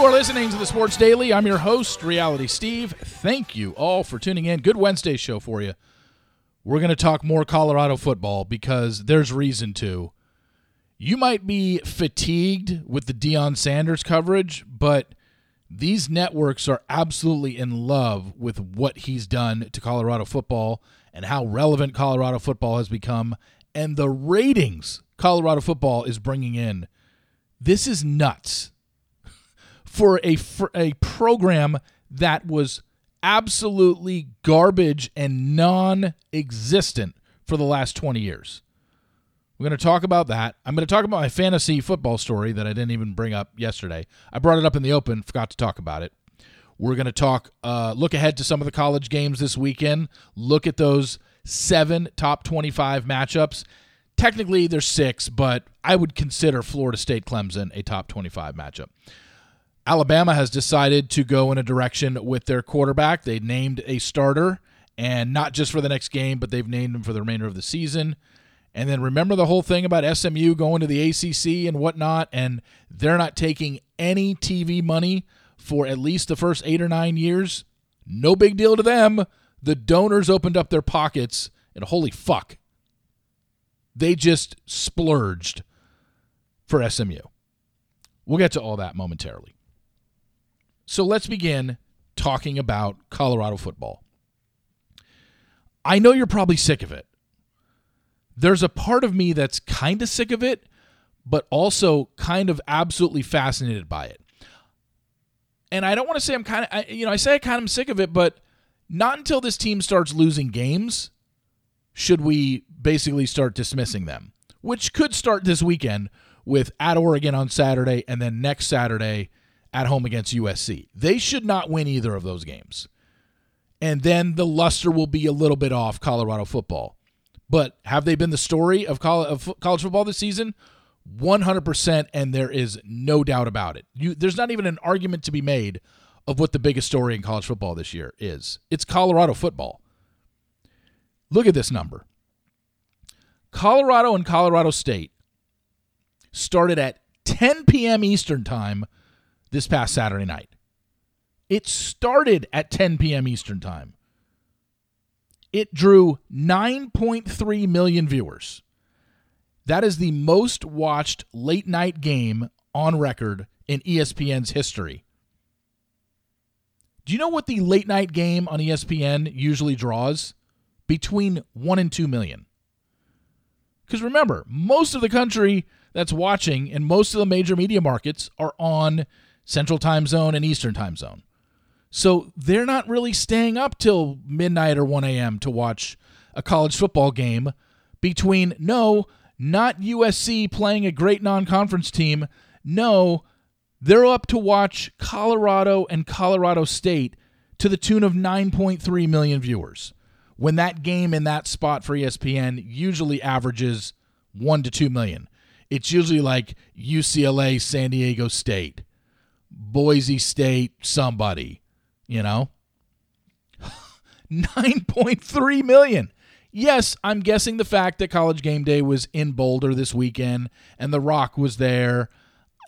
You are listening to the Sports Daily. I'm your host, Reality Steve. Thank you all for tuning in. Good Wednesday show for you. We're going to talk more Colorado football because there's reason to. You might be fatigued with the Deion Sanders coverage, but these networks are absolutely in love with what he's done to Colorado football and how relevant Colorado football has become and the ratings Colorado football is bringing in. This is nuts for a for a program that was absolutely garbage and non-existent for the last 20 years. We're going to talk about that. I'm going to talk about my fantasy football story that I didn't even bring up yesterday. I brought it up in the open, forgot to talk about it. We're going to talk, uh, look ahead to some of the college games this weekend, look at those seven top 25 matchups. Technically, there's six, but I would consider Florida State Clemson a top 25 matchup. Alabama has decided to go in a direction with their quarterback. They named a starter, and not just for the next game, but they've named him for the remainder of the season. And then remember the whole thing about SMU going to the ACC and whatnot, and they're not taking any TV money for at least the first eight or nine years. No big deal to them. The donors opened up their pockets, and holy fuck, they just splurged for SMU. We'll get to all that momentarily. So let's begin talking about Colorado football. I know you're probably sick of it. There's a part of me that's kind of sick of it, but also kind of absolutely fascinated by it. And I don't want to say I'm kind of, you know, I say I kind of sick of it, but not until this team starts losing games should we basically start dismissing them, which could start this weekend with at Oregon on Saturday and then next Saturday at home against USC. They should not win either of those games. And then the luster will be a little bit off Colorado football. But have they been the story of college football this season? 100%, and there is no doubt about it. You, there's not even an argument to be made of what the biggest story in college football this year is. It's Colorado football. Look at this number Colorado and Colorado State started at 10 p.m. Eastern Time this past Saturday night. It started at 10 p.m. Eastern Time. It drew 9.3 million viewers. That is the most watched late night game on record in ESPN's history. Do you know what the late night game on ESPN usually draws? Between 1 and 2 million. Because remember, most of the country that's watching and most of the major media markets are on Central Time Zone and Eastern Time Zone. So they're not really staying up till midnight or 1 a.m. to watch a college football game between, no, not USC playing a great non conference team. No, they're up to watch Colorado and Colorado State to the tune of 9.3 million viewers. When that game in that spot for ESPN usually averages 1 to 2 million. It's usually like UCLA, San Diego State. Boise State, somebody, you know? 9.3 million. Yes, I'm guessing the fact that College Game Day was in Boulder this weekend and The Rock was there.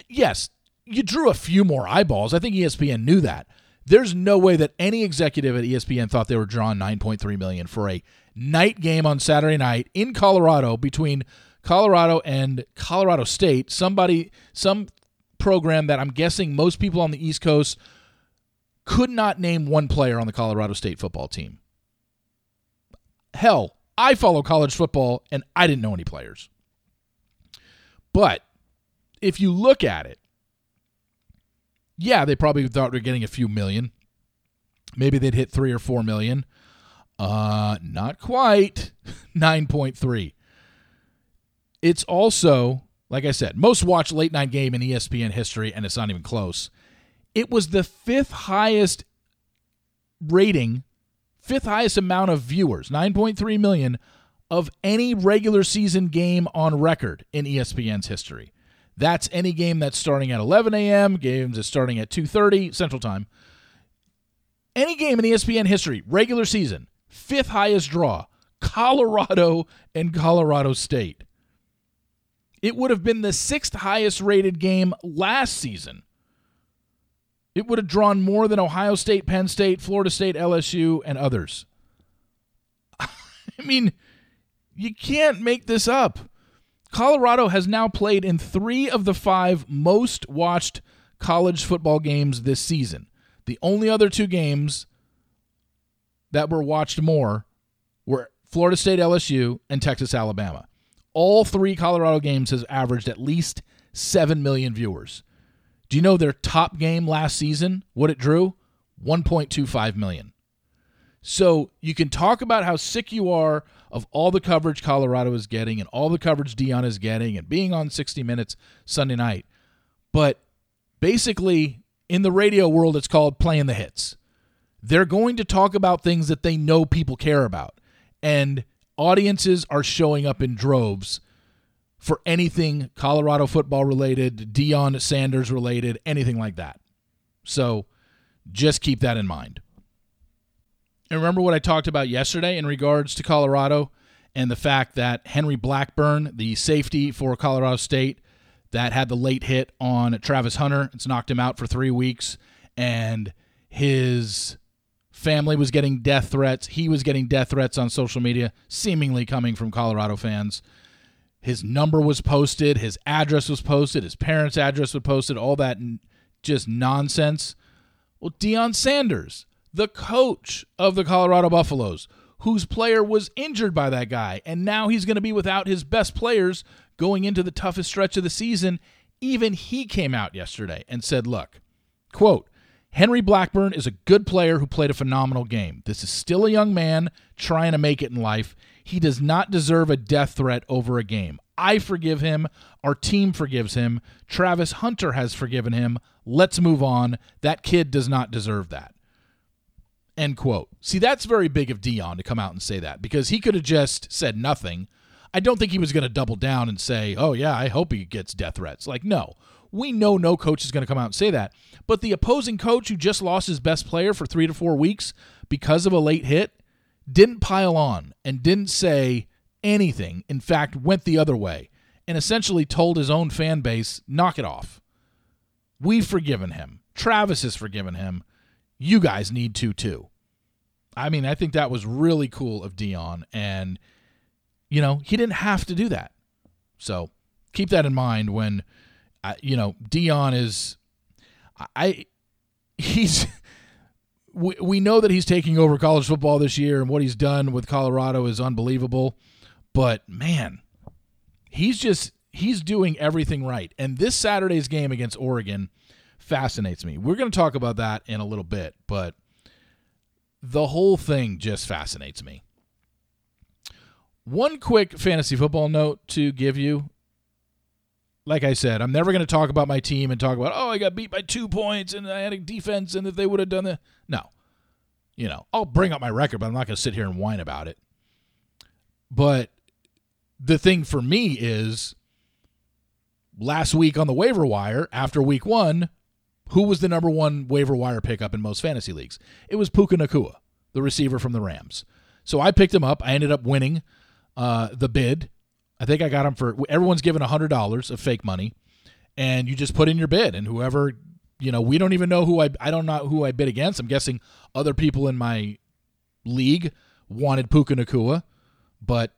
Yes, you drew a few more eyeballs. I think ESPN knew that. There's no way that any executive at ESPN thought they were drawing 9.3 million for a night game on Saturday night in Colorado between Colorado and Colorado State. Somebody some program that I'm guessing most people on the East Coast could not name one player on the Colorado State football team. Hell, I follow college football and I didn't know any players. But if you look at it, yeah, they probably thought they're getting a few million. Maybe they'd hit three or four million. Uh, not quite. 9.3. It's also like I said, most watched late night game in ESPN history, and it's not even close. It was the fifth highest rating, fifth highest amount of viewers, 9.3 million, of any regular season game on record in ESPN's history. That's any game that's starting at 11 a.m., games that's starting at 2.30 Central Time. Any game in ESPN history, regular season, fifth highest draw, Colorado and Colorado State. It would have been the sixth highest rated game last season. It would have drawn more than Ohio State, Penn State, Florida State, LSU, and others. I mean, you can't make this up. Colorado has now played in three of the five most watched college football games this season. The only other two games that were watched more were Florida State LSU and Texas Alabama. All three Colorado games has averaged at least 7 million viewers. Do you know their top game last season, what it drew? 1.25 million. So you can talk about how sick you are of all the coverage Colorado is getting and all the coverage Deion is getting and being on 60 Minutes Sunday night. But basically, in the radio world, it's called playing the hits. They're going to talk about things that they know people care about. And audiences are showing up in droves for anything Colorado football related, Deion Sanders related, anything like that. So just keep that in mind. And remember what I talked about yesterday in regards to Colorado and the fact that Henry Blackburn, the safety for Colorado State, that had the late hit on Travis Hunter, it's knocked him out for three weeks, and his family was getting death threats. He was getting death threats on social media, seemingly coming from Colorado fans. His number was posted, his address was posted, his parents' address was posted, all that just nonsense. Well, Deion Sanders, the coach of the Colorado Buffaloes, whose player was injured by that guy, and now he's going to be without his best players going into the toughest stretch of the season. Even he came out yesterday and said, look, quote, Henry Blackburn is a good player who played a phenomenal game. This is still a young man trying to make it in life. He does not deserve a death threat over a game. I forgive him. Our team forgives him. Travis Hunter has forgiven him. Let's move on. That kid does not deserve that. End quote. See, that's very big of Deion to come out and say that because he could have just said nothing. I don't think he was going to double down and say, oh, yeah, I hope he gets death threats. Like, no. We know no coach is going to come out and say that. But the opposing coach who just lost his best player for three to four weeks because of a late hit didn't pile on and didn't say anything. In fact, went the other way and essentially told his own fan base, knock it off. We've forgiven him. Travis has forgiven him. You guys need to too. I mean, I think that was really cool of Deion. And, you know, he didn't have to do that. So keep that in mind when I, you know, Deion is, I, he's, we, we know that he's taking over college football this year and what he's done with Colorado is unbelievable. But man, he's just, he's doing everything right. And this Saturday's game against Oregon fascinates me. We're going to talk about that in a little bit, but the whole thing just fascinates me. One quick fantasy football note to give you like I said, I'm never going to talk about my team and talk about, oh, I got beat by two points and I had a defense and if they would have done the. No. You know, I'll bring up my record, but I'm not going to sit here and whine about it. But the thing for me is last week on the waiver wire, after week one, who was the number one waiver wire pickup in most fantasy leagues? It was Puka Nacua, the receiver from the Rams. So I picked him up. I ended up winning uh, the bid I think I got them for everyone's given hundred dollars of fake money, and you just put in your bid, and whoever you know, we don't even know who I I don't know who I bid against. I'm guessing other people in my league wanted Puka Nacua, but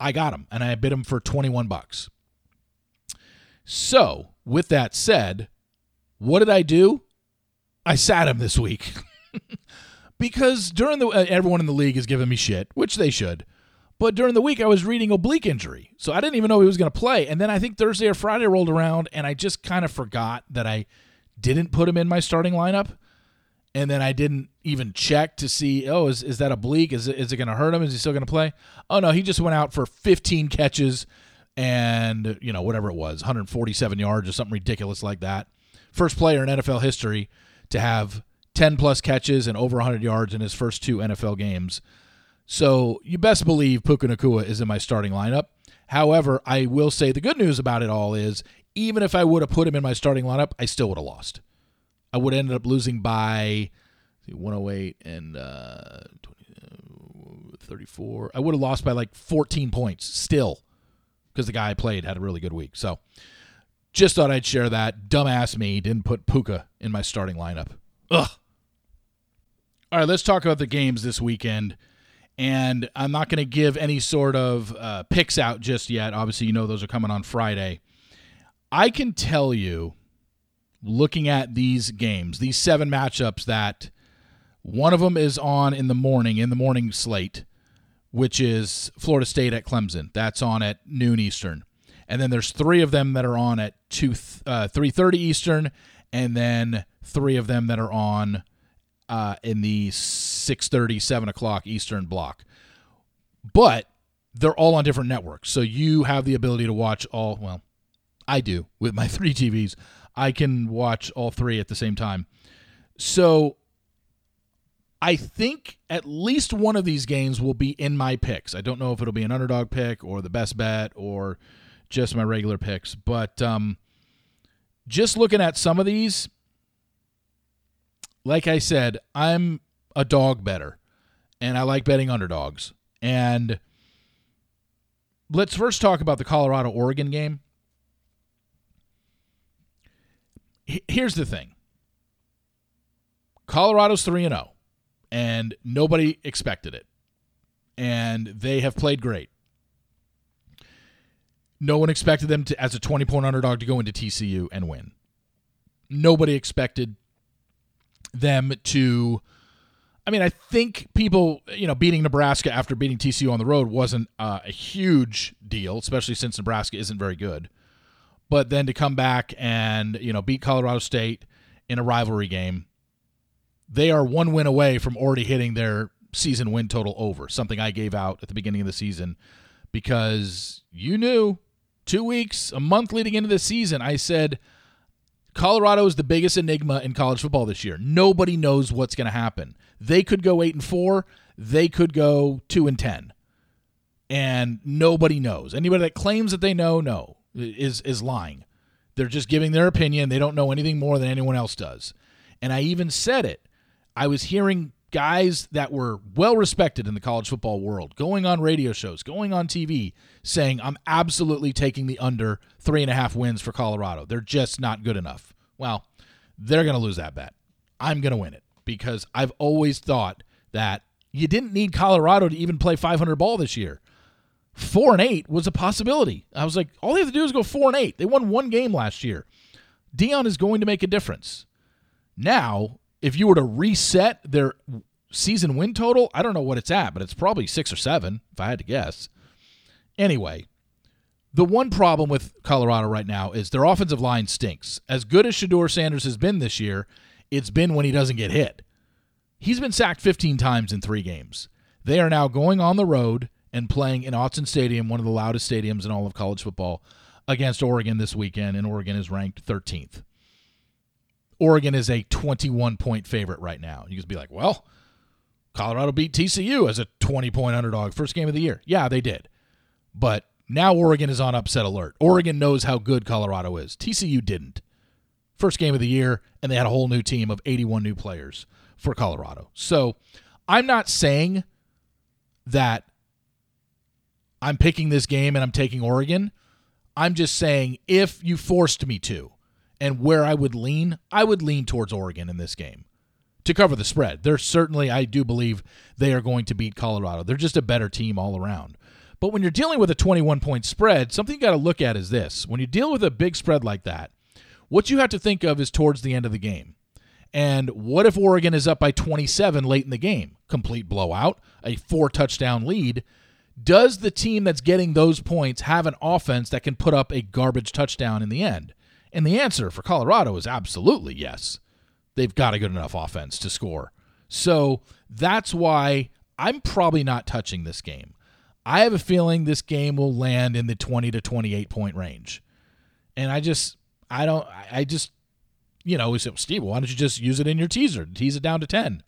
I got him, and I bid him for twenty one bucks. So, with that said, what did I do? I sat him this week because during the uh, everyone in the league is giving me shit, which they should. But during the week, I was reading oblique injury. So I didn't even know he was going to play. And then I think Thursday or Friday rolled around, and I just kind of forgot that I didn't put him in my starting lineup. And then I didn't even check to see, oh, is, is that oblique? Is it, is it going to hurt him? Is he still going to play? Oh, no, he just went out for 15 catches and, you know, whatever it was, 147 yards or something ridiculous like that. First player in NFL history to have 10 plus catches and over 100 yards in his first two NFL games. So you best believe Puka Nacua is in my starting lineup. However, I will say the good news about it all is even if I would have put him in my starting lineup, I still would have lost. I would have ended up losing by 108 and uh, 34. I would have lost by like 14 points still because the guy I played had a really good week. So Just thought I'd share that. Dumbass me didn't put Puka in my starting lineup. Ugh. All right, let's talk about the games this weekend. And I'm not going to give any sort of uh, picks out just yet. Obviously, you know those are coming on Friday. I can tell you, looking at these games, these seven matchups, that one of them is on in the morning, in the morning slate, which is Florida State at Clemson. That's on at noon Eastern. And then there's three of them that are on at two uh, three thirty Eastern, and then three of them that are on uh, in the 6.30, 7 o'clock Eastern block. But they're all on different networks. So you have the ability to watch all, well, I do with my three TVs. I can watch all three at the same time. So I think at least one of these games will be in my picks. I don't know if it'll be an underdog pick or the best bet or just my regular picks. But um, just looking at some of these, like I said, I'm a dog better, and I like betting underdogs. And let's first talk about the Colorado Oregon game. Here's the thing Colorado's 3 and 0, and nobody expected it. And they have played great. No one expected them to, as a 20 point underdog, to go into TCU and win. Nobody expected them to. I mean, I think people, you know, beating Nebraska after beating TCU on the road wasn't uh, a huge deal, especially since Nebraska isn't very good. But then to come back and, you know, beat Colorado State in a rivalry game, they are one win away from already hitting their season win total over, something I gave out at the beginning of the season because you knew two weeks, a month leading into the season, I said – Colorado is the biggest enigma in college football this year. Nobody knows what's going to happen. They could go 8 and 4, they could go 2 and 10. And nobody knows. Anybody that claims that they know, no, is is lying. They're just giving their opinion. They don't know anything more than anyone else does. And I even said it. I was hearing guys that were well respected in the college football world going on radio shows, going on TV, saying, I'm absolutely taking the under three and a half wins for Colorado. They're just not good enough. Well, they're going to lose that bet. I'm going to win it because I've always thought that you didn't need Colorado to even play 500 ball this year. Four and eight was a possibility. I was like, all they have to do is go four and eight. They won one game last year. Deion is going to make a difference. Now, if you were to reset their season win total, I don't know what it's at, but it's probably six or seven, if I had to guess. Anyway, the one problem with Colorado right now is their offensive line stinks. As good as Shedeur Sanders has been this year, it's been when he doesn't get hit. He's been sacked 15 times in three games. They are now going on the road and playing in Autzen Stadium, one of the loudest stadiums in all of college football, against Oregon this weekend, and Oregon is ranked 13th. Oregon is a 21 point favorite right now. You could be like, well, Colorado beat TCU as a 20 point underdog first game of the year. Yeah, they did. But now Oregon is on upset alert. Oregon knows how good Colorado is. TCU didn't. First game of the year, and they had a whole new team of 81 new players for Colorado. So I'm not saying that I'm picking this game and I'm taking Oregon. I'm just saying if you forced me to, and where I would lean, I would lean towards Oregon in this game to cover the spread. They're certainly, I do believe, they are going to beat Colorado. They're just a better team all around. But when you're dealing with a 21 point spread, something you got to look at is this. When you deal with a big spread like that, what you have to think of is towards the end of the game. And what if Oregon is up by 27 late in the game? Complete blowout, a four touchdown lead. Does the team that's getting those points have an offense that can put up a garbage touchdown in the end? And the answer for Colorado is absolutely yes. They've got a good enough offense to score. So that's why I'm probably not touching this game. I have a feeling this game will land in the 20 to 28 point range. And I just, I don't, I just, you know, we said, Steve, why don't you just use it in your teaser? Tease it down to 10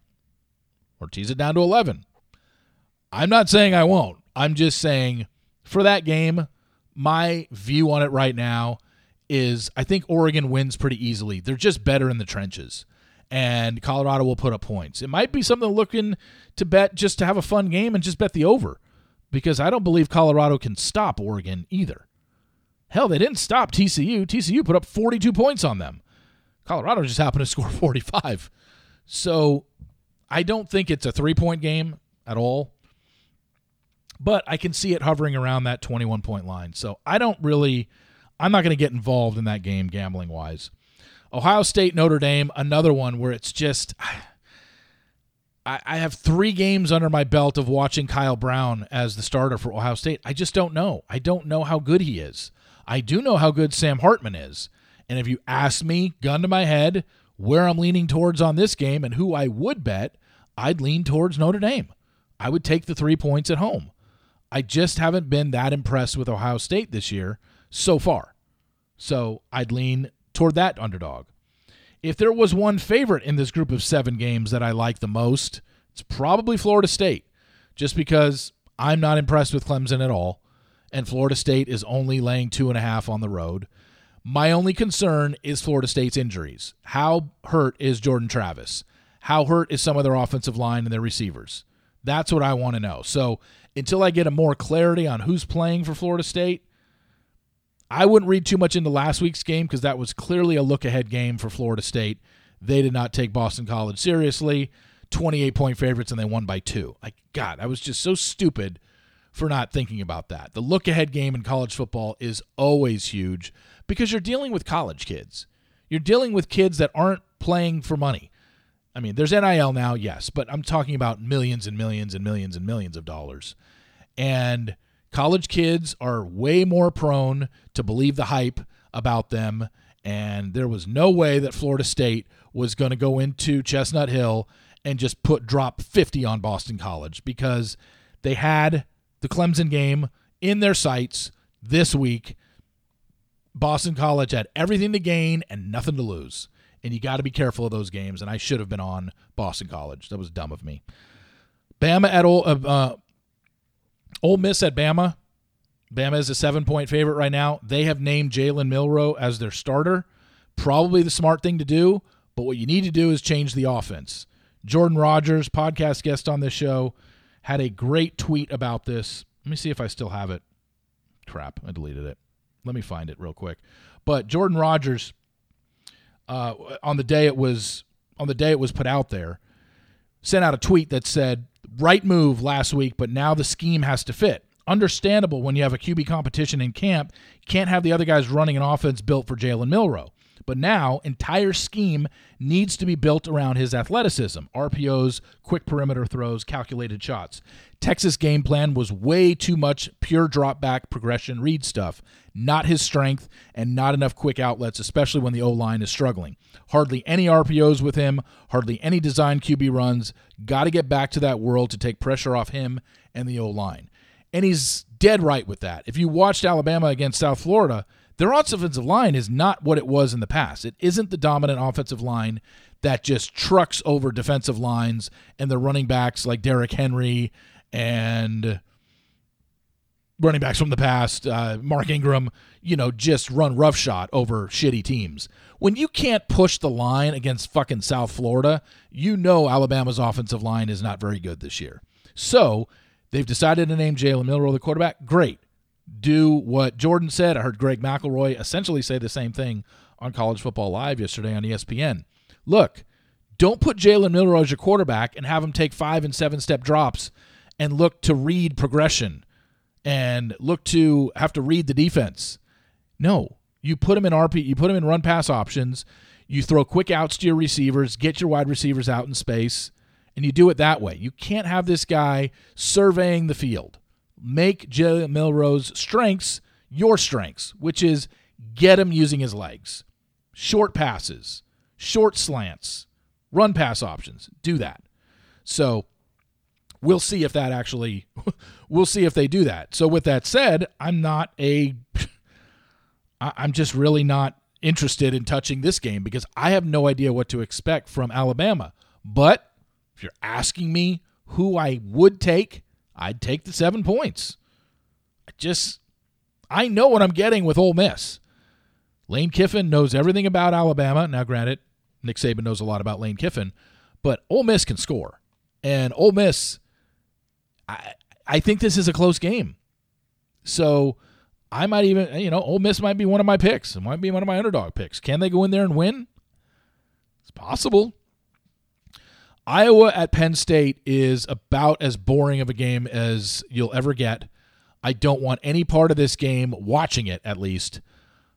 or tease it down to 11. I'm not saying I won't. I'm just saying for that game, my view on it right now is I think Oregon wins pretty easily. They're just better in the trenches. And Colorado will put up points. It might be something looking to bet just to have a fun game and just bet the over because I don't believe Colorado can stop Oregon either. Hell, they didn't stop TCU. TCU put up 42 points on them. Colorado just happened to score 45. So I don't think it's a three point game at all. But I can see it hovering around that 21 point line. So I don't really, I'm not going to get involved in that game gambling wise. Ohio State, Notre Dame, another one where it's just. I, I have three games under my belt of watching Kyle Brown as the starter for Ohio State. I just don't know. I don't know how good he is. I do know how good Sam Hartman is. And if you ask me, gun to my head, where I'm leaning towards on this game and who I would bet, I'd lean towards Notre Dame. I would take the three points at home. I just haven't been that impressed with Ohio State this year so far. So I'd lean toward that underdog. If there was one favorite in this group of seven games that I like the most, it's probably Florida State, just because I'm not impressed with Clemson at all, and Florida State is only laying two and a half on the road. My only concern is Florida State's injuries. How hurt is Jordan Travis? How hurt is some of their offensive line and their receivers? That's what I want to know. So until I get a more clarity on who's playing for Florida State, I wouldn't read too much into last week's game because that was clearly a look ahead game for Florida State. They did not take Boston College seriously. 28 point favorites and they won by two. Like, God, I was just so stupid for not thinking about that. The look ahead game in college football is always huge because you're dealing with college kids. You're dealing with kids that aren't playing for money. I mean, there's NIL now, yes, but I'm talking about millions and millions and millions and millions of dollars. And college kids are way more prone to believe the hype about them. And there was no way that Florida State was going to go into Chestnut Hill and just put drop 50 on Boston College because they had the Clemson game in their sights this week. Boston College had everything to gain and nothing to lose. And you got to be careful of those games. And I should have been on Boston College. That was dumb of me. Bama at all. Uh, uh Ole Miss at Bama. Bama is a seven point favorite right now. They have named Jalen Milroe as their starter. Probably the smart thing to do, but what you need to do is change the offense. Jordan Rodgers, podcast guest on this show, had a great tweet about this. Let me see if I still have it. Crap, I deleted it. Let me find it real quick. But Jordan Rodgers, uh, on the day it was on the day it was put out there, sent out a tweet that said right move last week, but now the scheme has to fit. Understandable when you have a QB competition in camp, can't have the other guys running an offense built for Jalen Milroe. But now, entire scheme needs to be built around his athleticism, RPOs, quick perimeter throws, calculated shots. Texas game plan was way too much pure drop back progression read stuff, not his strength, and not enough quick outlets, especially when the O line is struggling. Hardly any RPOs with him, hardly any design QB runs. Got to get back to that world to take pressure off him and the O line. And he's dead right with that. If you watched Alabama against South Florida, their offensive line is not what it was in the past. It isn't the dominant offensive line that just trucks over defensive lines and the running backs like Derrick Henry and running backs from the past, uh, Mark Ingram, you know, just run roughshod over shitty teams. When you can't push the line against fucking South Florida, you know Alabama's offensive line is not very good this year. So they've decided to name Jalen Milroe the quarterback. Great. Do what Jordan said. I heard Greg McElroy essentially say the same thing on College Football Live yesterday on ESPN. Look, don't put Jalen Milroe as your quarterback and have him take five and seven step drops and look to read progression and look to have to read the defense. No, you put him in RP, you put him in run pass options, you throw quick outs to your receivers, get your wide receivers out in space, and you do it that way. You can't have this guy surveying the field. Make Jalen Milroe's strengths your strengths, which is get him using his legs. Short passes, short slants, run pass options. Do that. So we'll see if that actually we'll see if they do that. So with that said, I'm not a I'm just really not interested in touching this game because I have no idea what to expect from Alabama. But if you're asking me who I would take, I'd take the 7 points. I just I know what I'm getting with Ole Miss. Lane Kiffin knows everything about Alabama. Now granted, Nick Saban knows a lot about Lane Kiffin, but Ole Miss can score. And Ole Miss I, I think this is a close game. So I might even, you know, Ole Miss might be one of my picks. It might be one of my underdog picks. Can they go in there and win? It's possible. Iowa at Penn State is about as boring of a game as you'll ever get. I don't want any part of this game, watching it at least.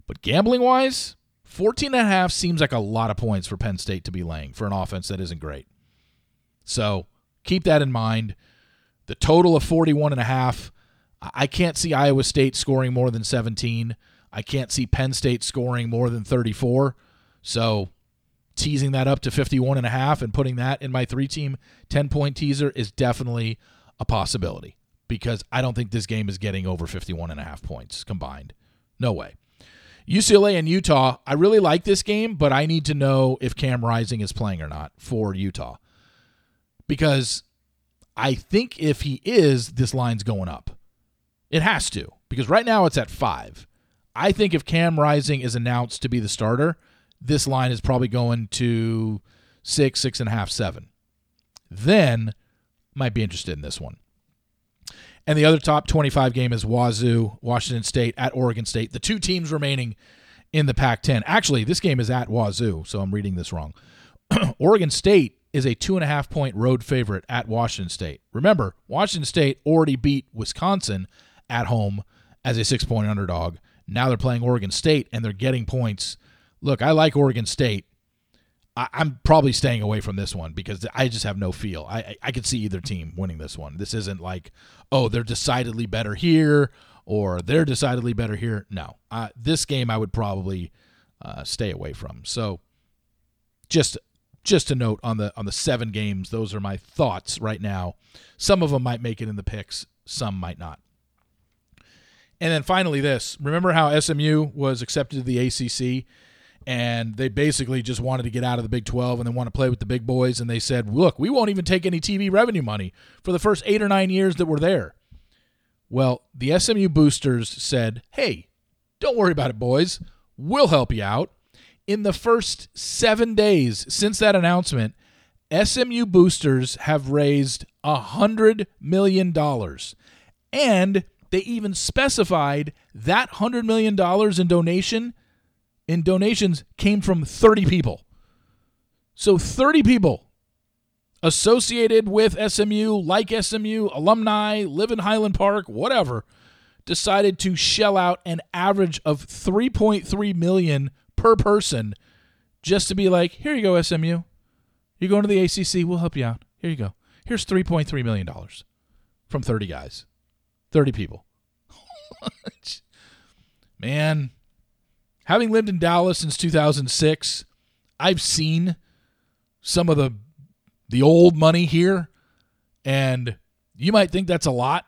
But gambling wise, 14 and a half seems like a lot of points for Penn State to be laying for an offense that isn't great. So keep that in mind. The total of 41 and a half, I can't see Iowa State scoring more than 17. I can't see Penn State scoring more than 34. So teasing that up to 51 and a half and putting that in my three team 10 point teaser is definitely a possibility because I don't think this game is getting over 51 and a half points combined. No way. UCLA and Utah, I really like this game, but I need to know if Cam Rising is playing or not for Utah. Because I think if he is, this line's going up. It has to, because right now it's at five. I think if Cam Rising is announced to be the starter, this line is probably going to six, six and a half, seven. Then might be interested in this one. And the other top 25 game is Wazoo, Washington State at Oregon State. The two teams remaining in the Pac 10. Actually, this game is at Wazoo, so I'm reading this wrong. Oregon State is a two and a half point road favorite at Washington State. Remember, Washington State already beat Wisconsin at home as a six point underdog. Now they're playing Oregon State and they're getting points look, I like Oregon State. I, am probably staying away from this one because I just have no feel. I, I, I could see either team winning this one. This isn't like, oh, they're decidedly better here or they're decidedly better here. No, uh, this game I would probably uh, stay away from. So, just just a note on the on the seven games. Those are my thoughts right now. Some of them might make it in the picks. Some might not. And then finally, this. Remember how SMU was accepted to the ACC? And they basically just wanted to get out of the Big 12 and they want to play with the big boys. And they said, look, we won't even take any TV revenue money for the first eight or nine years that we're there. Well, the SMU boosters said, hey, don't worry about it, boys. We'll help you out. In the first seven days since that announcement, SMU boosters have raised $100 million. And they even specified that $100 million in donation in donations came from 30 people. So 30 people associated with SMU, like SMU, alumni, live in Highland Park, whatever, decided to shell out an average of 3.3 million per person just to be like, here you go, SMU. You're going to the ACC. We'll help you out. Here you go. Here's $3.3 million from 30 guys, 30 people. Man, having lived in Dallas since 2006, I've seen some of the the old money here, and you might think that's a lot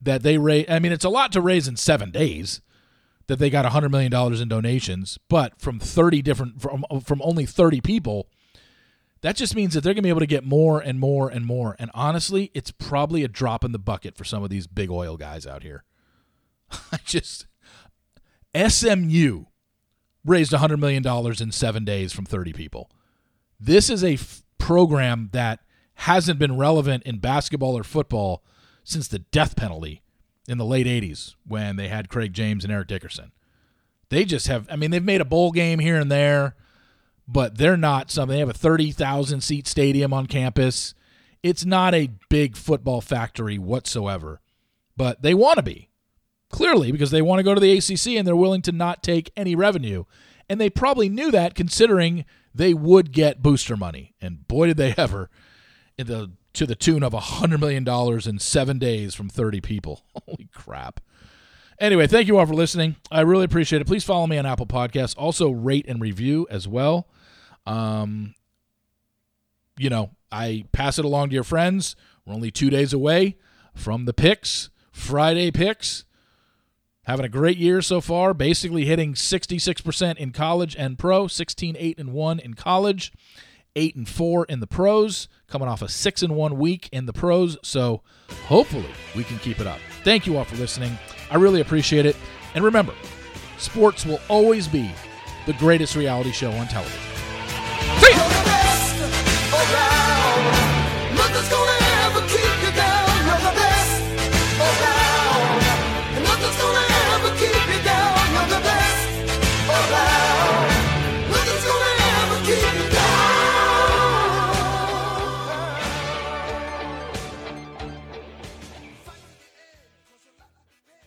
that they raise. I mean, it's a lot to raise in seven days that they got $100 million in donations, but from 30 different, from, from only 30 people, that just means that they're going to be able to get more and more and more. And honestly, it's probably a drop in the bucket for some of these big oil guys out here. I just, SMU raised $100 million in seven days from 30 people. This is a f- program that hasn't been relevant in basketball or football since the death penalty in the late 80s when they had Craig James and Eric Dickerson. They just have, I mean, they've made a bowl game here and there, but they're not something. They have a 30,000 seat stadium on campus. It's not a big football factory whatsoever, but they want to be clearly because they want to go to the ACC and they're willing to not take any revenue. And they probably knew that considering they would get booster money. And boy, did they ever, the, to the tune of $100 million in seven days from 30 people. Holy crap. Anyway, thank you all for listening. I really appreciate it. Please follow me on Apple Podcasts. Also, rate and review as well. Um, you know, I pass it along to your friends. We're only two days away from the picks, Friday picks having a great year so far, basically hitting 66% in college and pro, 16 8 and 1 in college, 8 and 4 in the pros, coming off a 6 and 1 week in the pros. So, hopefully, we can keep it up. Thank you all for listening. I really appreciate it. And remember, sports will always be the greatest reality show on television.